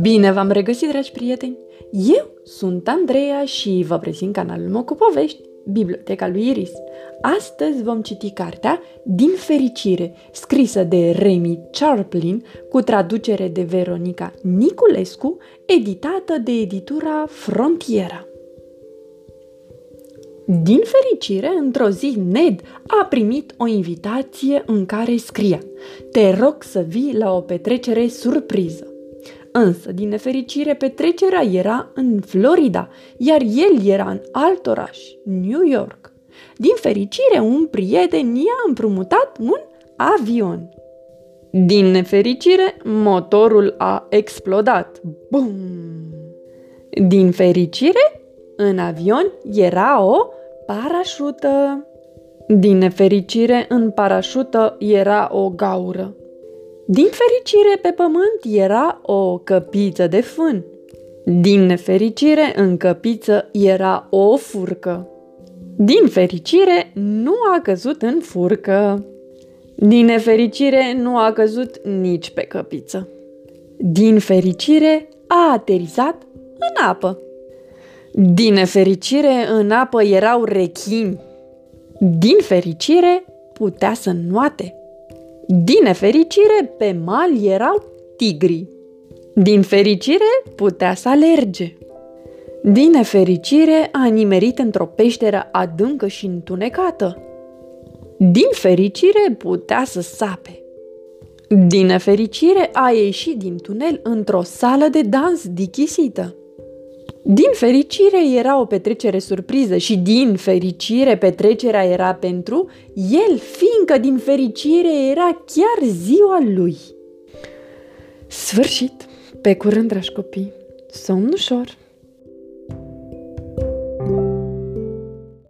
Bine v-am regăsit, dragi prieteni! Eu sunt Andreea și vă prezint canalul meu cu povești, Biblioteca lui Iris. Astăzi vom citi cartea Din fericire, scrisă de Remy Charplin, cu traducere de Veronica Niculescu, editată de editura Frontiera. Din fericire, într-o zi, Ned a primit o invitație în care scria Te rog să vii la o petrecere surpriză. Însă, din nefericire, petrecerea era în Florida, iar el era în alt oraș, New York. Din fericire, un prieten i-a împrumutat un avion. Din nefericire, motorul a explodat. Bum! Din fericire, în avion era o parașută. Din nefericire, în parașută era o gaură. Din fericire, pe pământ era o căpiță de fân. Din nefericire, în căpiță era o furcă. Din fericire, nu a căzut în furcă. Din nefericire, nu a căzut nici pe căpiță. Din fericire, a aterizat în apă. Din nefericire, în apă erau rechini. Din fericire, putea să nuate. Din nefericire, pe mal erau tigri. Din fericire, putea să alerge. Din nefericire, a nimerit într-o peșteră adâncă și întunecată. Din fericire, putea să sape. Din nefericire, a ieșit din tunel într-o sală de dans dichisită. Din fericire era o petrecere surpriză și din fericire petrecerea era pentru el, fiindcă din fericire era chiar ziua lui. Sfârșit! Pe curând, dragi copii! Somn ușor!